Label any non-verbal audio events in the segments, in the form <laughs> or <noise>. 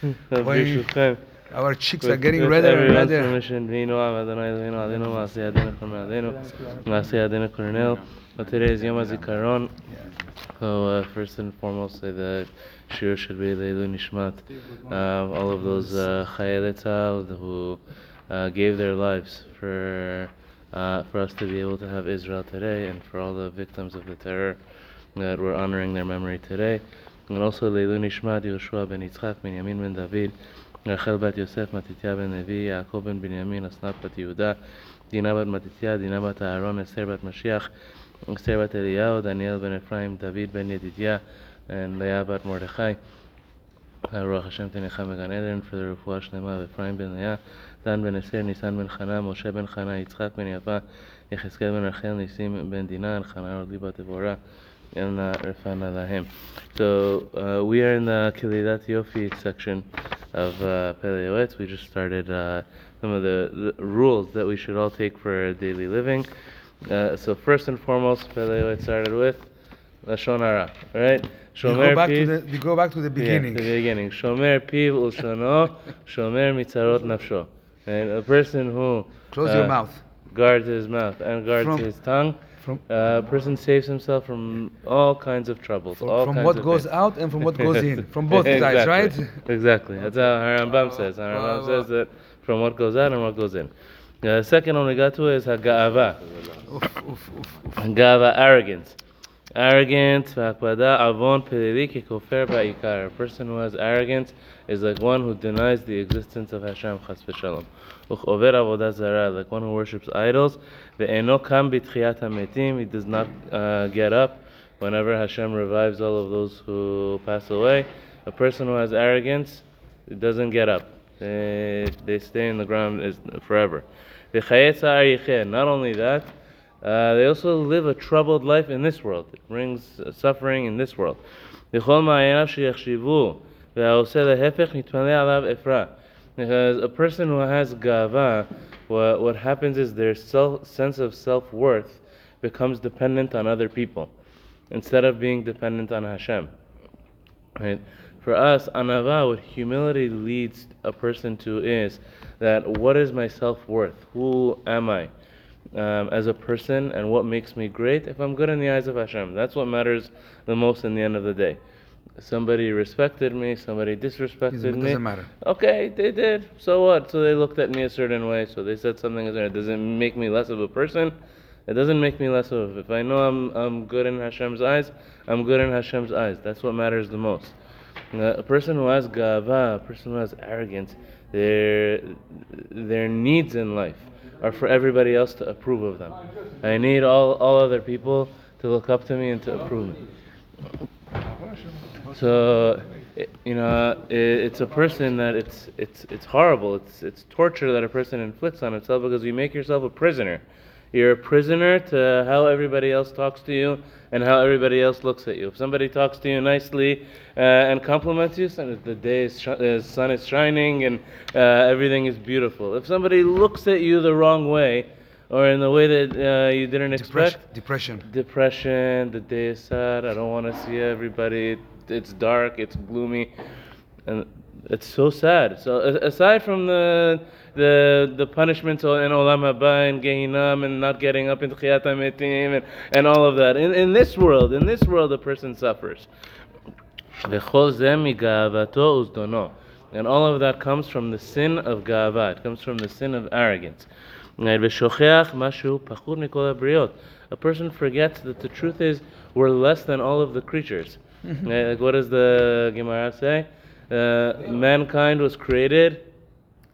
Hmm. our cheeks are getting redder and redder. but today is Yom HaZikaron. So uh, first and foremost the shiur should be Leilu Nishmat. Um, all of those Chayelet uh, who uh, gave their lives for uh, for us to be able to have Israel today and for all the victims of the terror that we're honoring their memory today. Also Leilu Nishmat Yehoshua ben Yitzchak, Benyamin ben David, רחל בת יוסף, מתתיה בן לוי, יעקב בן בנימין, אסנת בת יהודה, דינה בת מתתיה, דינה בת אהרון, אסתר בת משיח, אסתר בת אליהו, דניאל בן אפרים, דוד בן ידידיה, and לאה בת מרדכי. רוח השם תניחה מגן עדן, for the רפואה שלמה, ואפרים בן לאה, דן בן אסתר, ניסן בן חנה, משה בן חנה, יצחק בן יפה, יחזקאל בן רחל, ניסים בן דינה, חנה רודי בת להם. So uh, we are in the Kilidat Yofi section of uh, Pele We just started uh, some of the, the rules that we should all take for daily living. Uh, so first and foremost, Pele Yoetz started with Lashon Hara, right? We go back to the we go back to the beginning. Yeah, the beginning. Shomer piv ulshono, shomer mitzarot nafsho. And a person who Close uh, your mouth. guards his mouth and guards From- his tongue, From uh, a person saves himself from all kinds of troubles. all from kinds what goes out and from what goes in. From both sides, <laughs> right? Exactly. That's how Harambam says. Harambam says that from what goes out and what goes in. The second got to is oof. Haga'ava, arrogance arrogant, avon A person who has arrogance is like one who denies the existence of Hashem, chas v'shalom. Like one who worships idols. Kam b'tchiyat hametim, he does not uh, get up whenever Hashem revives all of those who pass away. A person who has arrogance doesn't get up. They, they stay in the ground forever. Not only that, uh, they also live a troubled life in this world. It brings uh, suffering in this world. Because a person who has gava, what, what happens is their self, sense of self worth becomes dependent on other people instead of being dependent on Hashem. Right? For us, anava, what humility leads a person to is that what is my self worth? Who am I? Um, as a person, and what makes me great? If I'm good in the eyes of Hashem, that's what matters the most in the end of the day. Somebody respected me, somebody disrespected It me. doesn't matter. Okay, they did. So what? So they looked at me a certain way. So they said something. It doesn't make me less of a person. It doesn't make me less of. If I know I'm I'm good in Hashem's eyes, I'm good in Hashem's eyes. That's what matters the most. Uh, a person who has gava, a person who has arrogance, their their needs in life are for everybody else to approve of them. I need all all other people to look up to me and to approve me. So, you know, it's a person that it's it's it's horrible. It's it's torture that a person inflicts on himself because you make yourself a prisoner. You're a prisoner to how everybody else talks to you and how everybody else looks at you. If somebody talks to you nicely uh, and compliments you, the day is sh- the sun is shining and uh, everything is beautiful. If somebody looks at you the wrong way or in the way that uh, you didn't expect, Depression. Depression. depression, the day is sad, I don't want to see everybody, it's dark, it's gloomy, and it's so sad. So aside from the the the punishments in Olam Haba and Gehinam and not getting up into Chiyat Ametim and, and all of that. In, in this world, in this world, the person suffers. And all of that comes from the sin of gava. It comes from the sin of arrogance. A person forgets that the truth is we're less than all of the creatures. Mm-hmm. like what does the Gemara say? Uh, mankind was created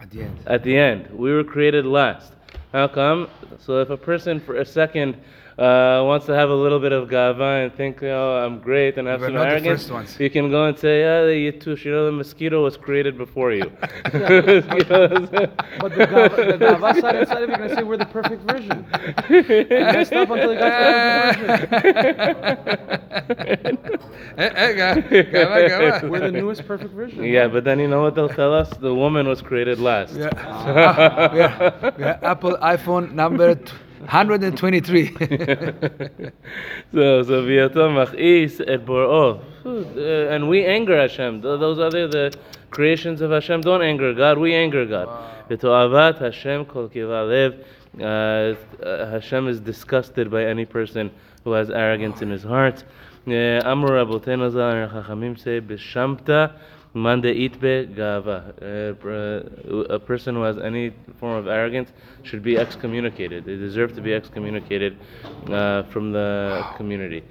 at the end. at the end. We were created last. How come? So if a person for a second uh, wants to have a little bit of gava and think, oh, I'm great and have We're some not the arrogance, first ones. you can go and say, yeah, the yitush, you know, the mosquito was created before you. <laughs> <laughs> Mosquitoes- But the Gava, the Gava <laughs> side inside of you gonna say we're the perfect version. messed up until you got to the perfect version. Eh, eh, ga- gava, gava. We're the newest perfect version. yeah, but then you know what they'll tell us? The woman was created last. Yeah. Ah, yeah. Yeah. Apple iPhone number t- 123. <laughs> so, so Viatom Machis et Bor'o. Uh, and we anger Hashem. Those other the creations of Hashem don't anger God, we anger God. V'to'avat Hashem kol kivalev. Uh, uh, Hashem is disgusted by any person who has arrogance in his heart. Amor Rabotenu Chachamim say, B'shamta man de'itbe gava. Uh, A person who has any form of arrogance should be excommunicated. They deserve to be excommunicated uh, from the community.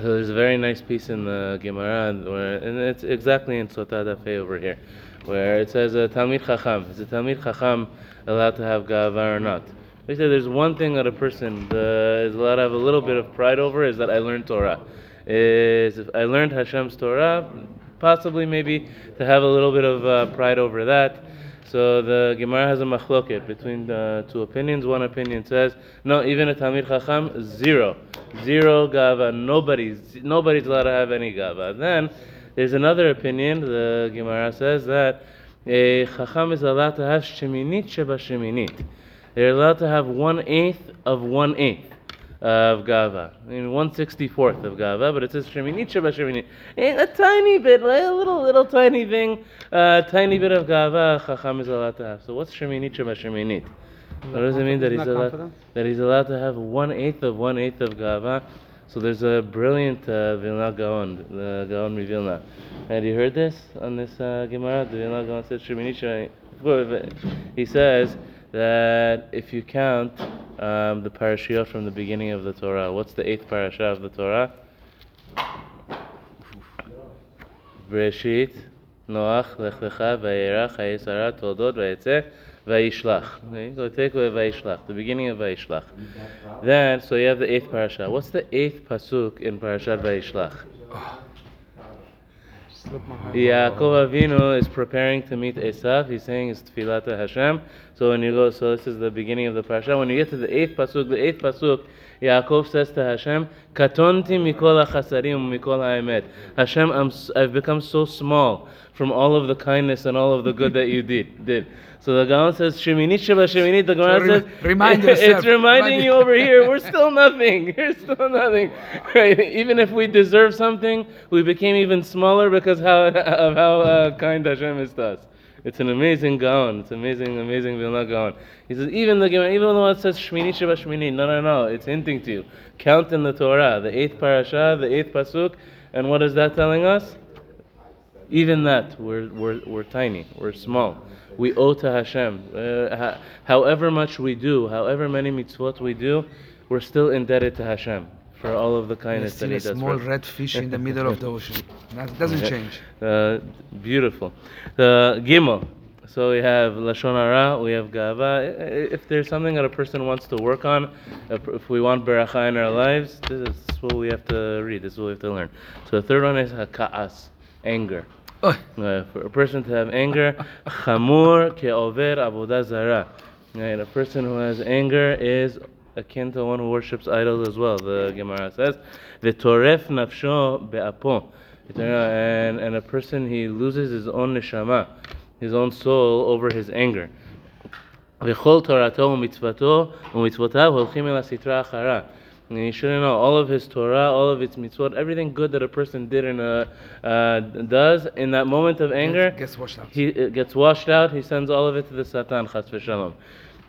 So there's a very nice piece in the Gemara, where, and it's exactly in Sotah Dafei over here, where it says a Talmid Chacham. Is a Talmid Chacham allowed to have gava or not? They say there's one thing that a person uh, is allowed to have a little bit of pride over is that I learned Torah. Is if I learned Hashem's Torah, possibly maybe to have a little bit of uh, pride over that. So the Gemara has a machloket between the two opinions. One opinion says, no, even a Talmid Chacham, zero. Zero gava. Nobody's, nobody's allowed to have any gava. Then there's another opinion. The Gemara says that a Chacham is allowed to have sheminit sheba sheminit. They're allowed to have one eighth of one eighth of gava. I mean, one sixty fourth of gava, but it says sheminit sheba sheminit. A tiny bit, like a little, little tiny thing, a tiny bit of gava. Chacham is allowed to have. So what's sheminit sheba sheminit? What does it mean that he's allowed that he's allowed to have one eighth of one eighth of gava? So there's a brilliant uh, Vilna Gaon, the Gaon Vilna. Had you heard this on this uh, Gemara? The Vilna Gaon says sheminit sheba- He says that if you count um, the parashiyot from the beginning of the Torah, what's the eighth parasha of the Torah? Bereshit, Noach, Lech Lecha, Vayera, Chaye Sarah, Toldot, Vayetze, Vayishlach. Okay, so take away Vayishlach, the beginning of Vayishlach. Then, so you have the eighth parasha. What's the eighth pasuk in Parashat Vayishlach? Yaakov Avinu is preparing to meet Esav. He's saying his tefillah to Hashem. So when you go, so this is the beginning of the parasha. When you get to the eighth pasuk, the eighth pasuk, Yaakov says to Hashem, "Katonti mikol hachasadim mikol ha'emet." Hashem, I'm, s- I've become so small from all of the kindness and all of the good that you did. Did. So the Gaon says, "Sheminit sheba sheminit." The Gemara So says, remind <laughs> it's reminding Remind- you over here, we're <laughs> still nothing. <laughs> We're still nothing. Right? Even if we deserve something, we became even smaller because how, of how uh, kind Hashem is to us. It's an amazing Gaon. It's amazing, amazing Vilna Gaon. He says, even the Gemara, even the one that says Shmini Sheba Shmini, no, no, no, it's hinting to you. Count in the Torah, the eighth parasha, the eighth pasuk, and what is that telling us? Even that, we're, we're, we're tiny, we're small. We owe to Hashem. Uh, ha- however much we do, however many mitzvot we do, we're still indebted to Hashem for all of the kindness that He a does. small for us. red fish in the middle of the ocean. That doesn't change. Uh, beautiful. The Gimel. So we have Lashon Hara, we have Gava. If there's something that a person wants to work on, if if we want Beracha in our lives, this is what we have to read, this is what we have to learn. So the third one is Haka'as, anger. Oh, Uh, for a person to have anger, chamur ke'over avodah zara. Right, a person who has anger is akin to one who worships idols as well. The Gemara says, "V'toref nafsho be'apo." And and a person he loses his own neshama, his own soul over his anger. וכל תורתו ומצוותו ומצוותיו הולכים אל הסטרה אחרה. And you shouldn't know all of his Torah, all of its mitzvot, everything good that a person did and uh, uh, does in that moment of anger, gets washed out. he it gets washed out. He sends all of it to the Satan, chas v'shalom.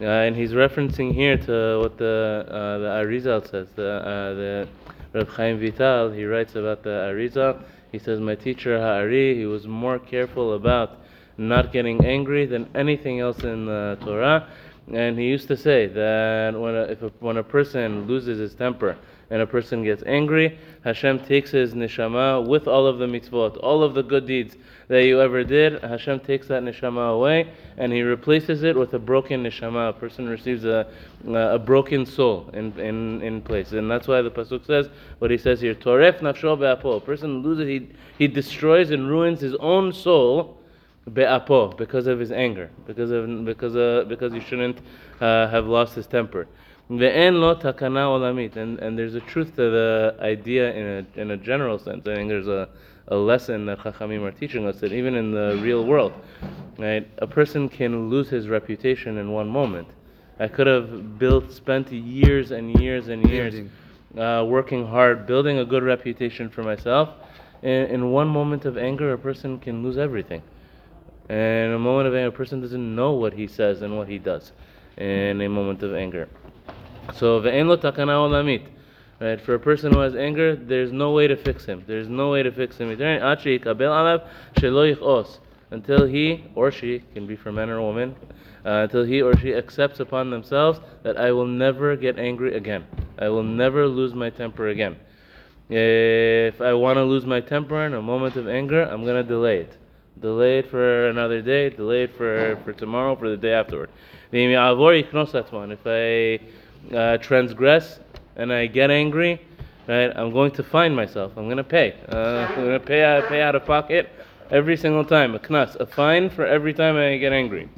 Uh, and he's referencing here to what the uh, the Arizal says. The uh, the Reb Chaim Vital he writes about the Arizal. He says, my teacher Ha'ari, he was more careful about not getting angry than anything else in the Torah. And he used to say that when a, if a, when a person loses his temper and a person gets angry, Hashem takes his neshama with all of the mitzvot, all of the good deeds that you ever did. Hashem takes that neshama away and he replaces it with a broken neshama. A person receives a, a broken soul in, in, in place. And that's why the Pasuk says what he says here Toref nafsho be'apo. A person loses, he, he destroys and ruins his own soul be'apo because of his anger, because of because uh, because he shouldn't uh, have lost his temper. Ve'en lo takana olamit, and and there's a truth to the idea in a in a general sense. I think there's a a lesson that Chachamim are teaching us that even in the real world, right, a person can lose his reputation in one moment. I could have built, spent years and years and years uh, working hard, building a good reputation for myself, in, in one moment of anger, a person can lose everything. And a moment of anger, a person doesn't know what he says and what he does in a moment of anger. So. Right, for a person who has anger, there's no way to fix him. There's no way to fix him. Until he or she, can be for man or woman, uh, until he or she accepts upon themselves that I will never get angry again. I will never lose my temper again. If I want to lose my temper in a moment of anger, I'm going to delay it. Delayed for another day. Delayed for, for tomorrow, for the day afterward. If I uh, transgress and I get angry, right, I'm going to find myself. I'm going to pay. Uh, I'm going to pay, pay out of pocket every single time. A knas, a fine for every time I get angry.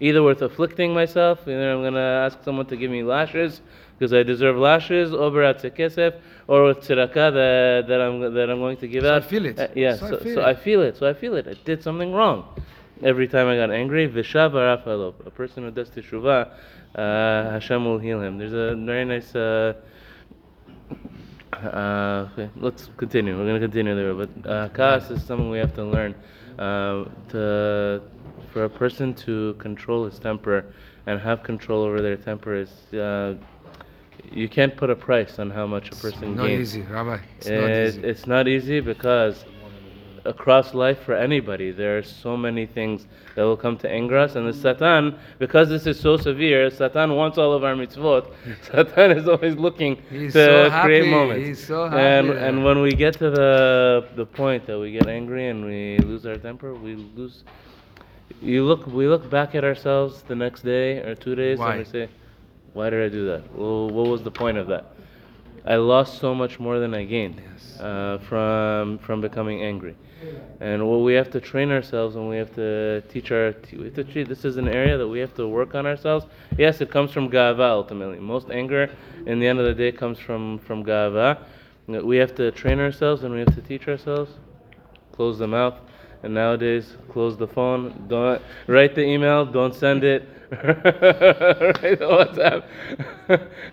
Either worth afflicting myself, either I'm going to ask someone to give me lashes because I deserve lashes over at kesef or with tzedakah that, that I'm that I'm going to give so out. I feel it. Uh, yeah, so, so, I, feel so it. I feel it. So I feel it. I did something wrong. Every time I got angry, v'shava rafalo, a person who does teshuvah, uh, Hashem will heal him. There's a very nice. Uh, uh, okay, let's continue. We're going to continue there, but uh, is something we have to learn uh, to for a person to control his temper and have control over their temper is. Uh, you can't put a price on how much a person Not gains. easy, Rabbi. It's not easy. It's not easy because across life for anybody, there are so many things that will come to anger us. And the Satan, because this is so severe, Satan wants all of our mitzvot. <laughs> Satan is always looking He's to so create moments. He's so And happy. and when we get to the the point that we get angry and we lose our temper, we lose. You look, we look back at ourselves the next day or two days, Why? and we say, "Why did I do that? Well, what was the point of that?" I lost so much more than I gained Yes. uh, from from becoming angry. And what we have to train ourselves and we have to teach our we have to treat this is an area that we have to work on ourselves. Yes, it comes from gava ultimately. Most anger in the end of the day comes from from gava. We have to train ourselves and we have to teach ourselves. Close the mouth. And nowadays, close the phone. Don't write the email. Don't send it. <laughs> write the WhatsApp.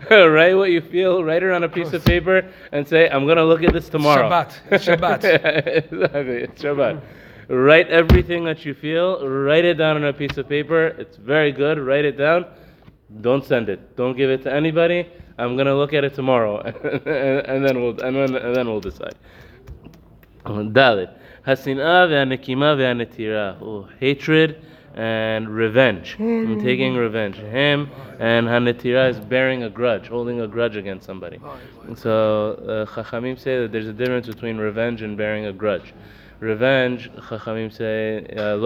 <laughs> write what you feel. Write it on a piece of paper and say, "I'm gonna look at this tomorrow." Shabbat. It's Shabbat. <laughs> exactly. It's Shabbat. Write everything that you feel. Write it down on a piece of paper. It's very good. Write it down. Don't send it. Don't give it to anybody. I'm gonna look at it tomorrow, and then we'll and then, and then we'll decide. Hasin'a ve ve'anetira. Oh, hatred and revenge. I'm taking revenge. Him and Hanetira is bearing a grudge, holding a grudge against somebody. So uh, Chachamim say that there's a difference between revenge and bearing a grudge. Revenge, Chachamim say, uh,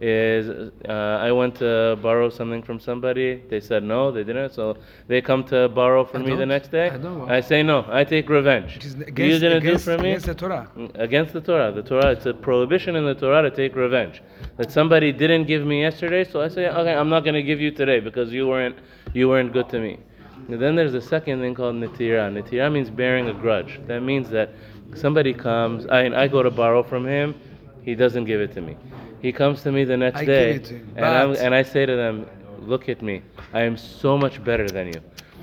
is uh, I went to borrow something from somebody. They said no, they didn't. So they come to borrow from I me the next day. I. I say no. I take revenge. Is you against, didn't against, do for me against the Torah. against the Torah. The Torah, it's a prohibition in the Torah to take revenge. That somebody didn't give me yesterday, so I say, okay, I'm not going to give you today because you weren't you weren't good to me. And then there's a second thing called nitira. Nitira means bearing a grudge. That means that somebody comes, I I go to borrow from him, he doesn't give it to me. He comes to me the next I day, him, and I'm, and I say to them, look at me. I am so much better than you.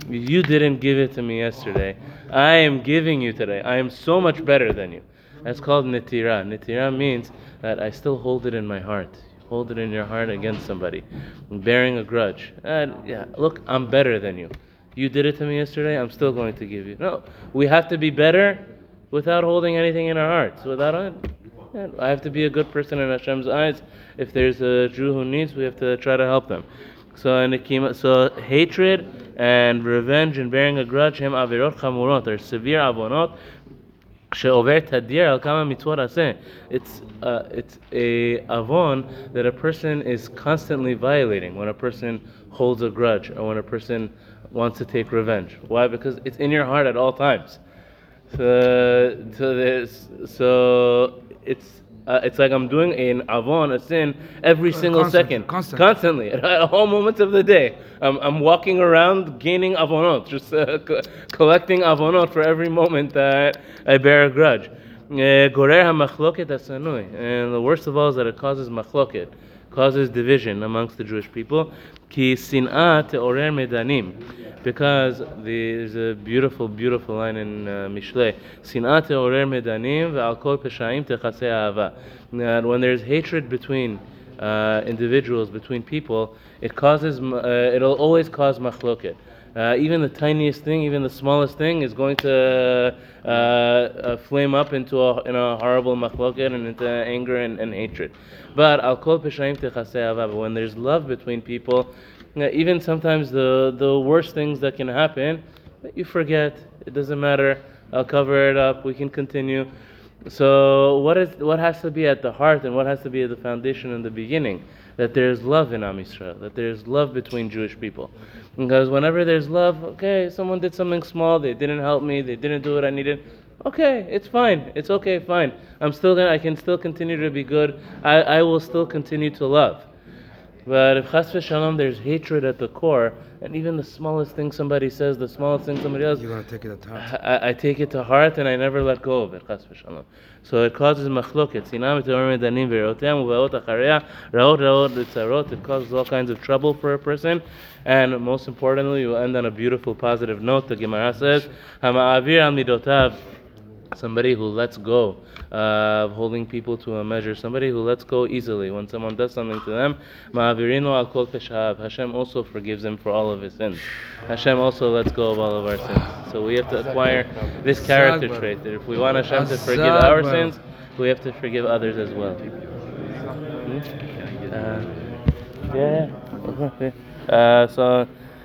You didn't give it to me yesterday. I am giving you today. I am so much better than you. That's called nitira. Nitira means that I still hold it in my heart. Hold it in your heart against somebody. Bearing a grudge. And yeah, look, I'm better than you. You did it to me yesterday, I'm still going to give you. No, we have to be better without holding anything in our hearts. Without it, yeah, I have to be a good person in Hashem's eyes. If there's a Jew who needs, we have to try to help them. So in the kima, so hatred and revenge and bearing a grudge, him avirot chamurot, are severe avonot. שעובר תדיר על כמה מצוות עשה. It's, uh, it's a avon that a person is constantly violating when a person holds a grudge or when a person wants to take revenge. Why? Because it's in your heart at all times. So, so, there's, so it's uh, it's like I'm doing an avon, a sin, every single constant, second, constant. constantly, <laughs> at all moments of the day. I'm, I'm walking around gaining avonot, just uh, co- collecting avonot for every moment that I bear a grudge. Eh, Gorer hamachloket asanui. And the worst of all is that it causes machloket, causes division amongst the Jewish people. Ki sin'ah te'orer medanim. Because there's a beautiful, beautiful line in uh, Mishle. Sin'ah te'orer medanim ve'al kol peshaim techaseh ahava. When there's hatred between uh, individuals, between people, it causes, uh, it'll always cause machloket. Uh, even the tiniest thing, even the smallest thing, is going to uh, uh, flame up into a, in a horrible machloket and into anger and, and hatred. But al kol peshaim. When there's love between people, uh, even sometimes the the worst things that can happen, you forget. It doesn't matter. I'll cover it up. We can continue. So what is what has to be at the heart and what has to be at the foundation in the beginning? That there's love in Am Yisrael, that there's love between Jewish people. Because whenever there's love, okay, someone did something small, they didn't help me, they didn't do what I needed. Okay, it's fine. It's okay, fine. I'm still gonna I can still continue to be good. I, I will still continue to love. But if chas v'shalom, there's hatred at the core, and even the smallest thing somebody says, the smallest thing somebody else, You're gonna take it at heart. I, I take it to heart and I never let go of it, chas v'shalom. So it causes machloket. Sinam v'teor medanim v'reotem uvaot acharya, raot raot v'tzarot. It causes all kinds of trouble for a person. And most importantly, you end on a beautiful positive note. The Gemara says, Hama'avir al midotav. Somebody who lets go of holding people to a measure. Somebody who lets go easily. When someone does something to them, Ma'avirino al kol. Hashem also forgives him for all of his sins. Hashem also lets go of all of our sins. So we have to acquire this character trait that if we want Hashem to forgive our sins, we have to forgive others as well. Hmm? Uh, yeah. yeah. <laughs> Uh, so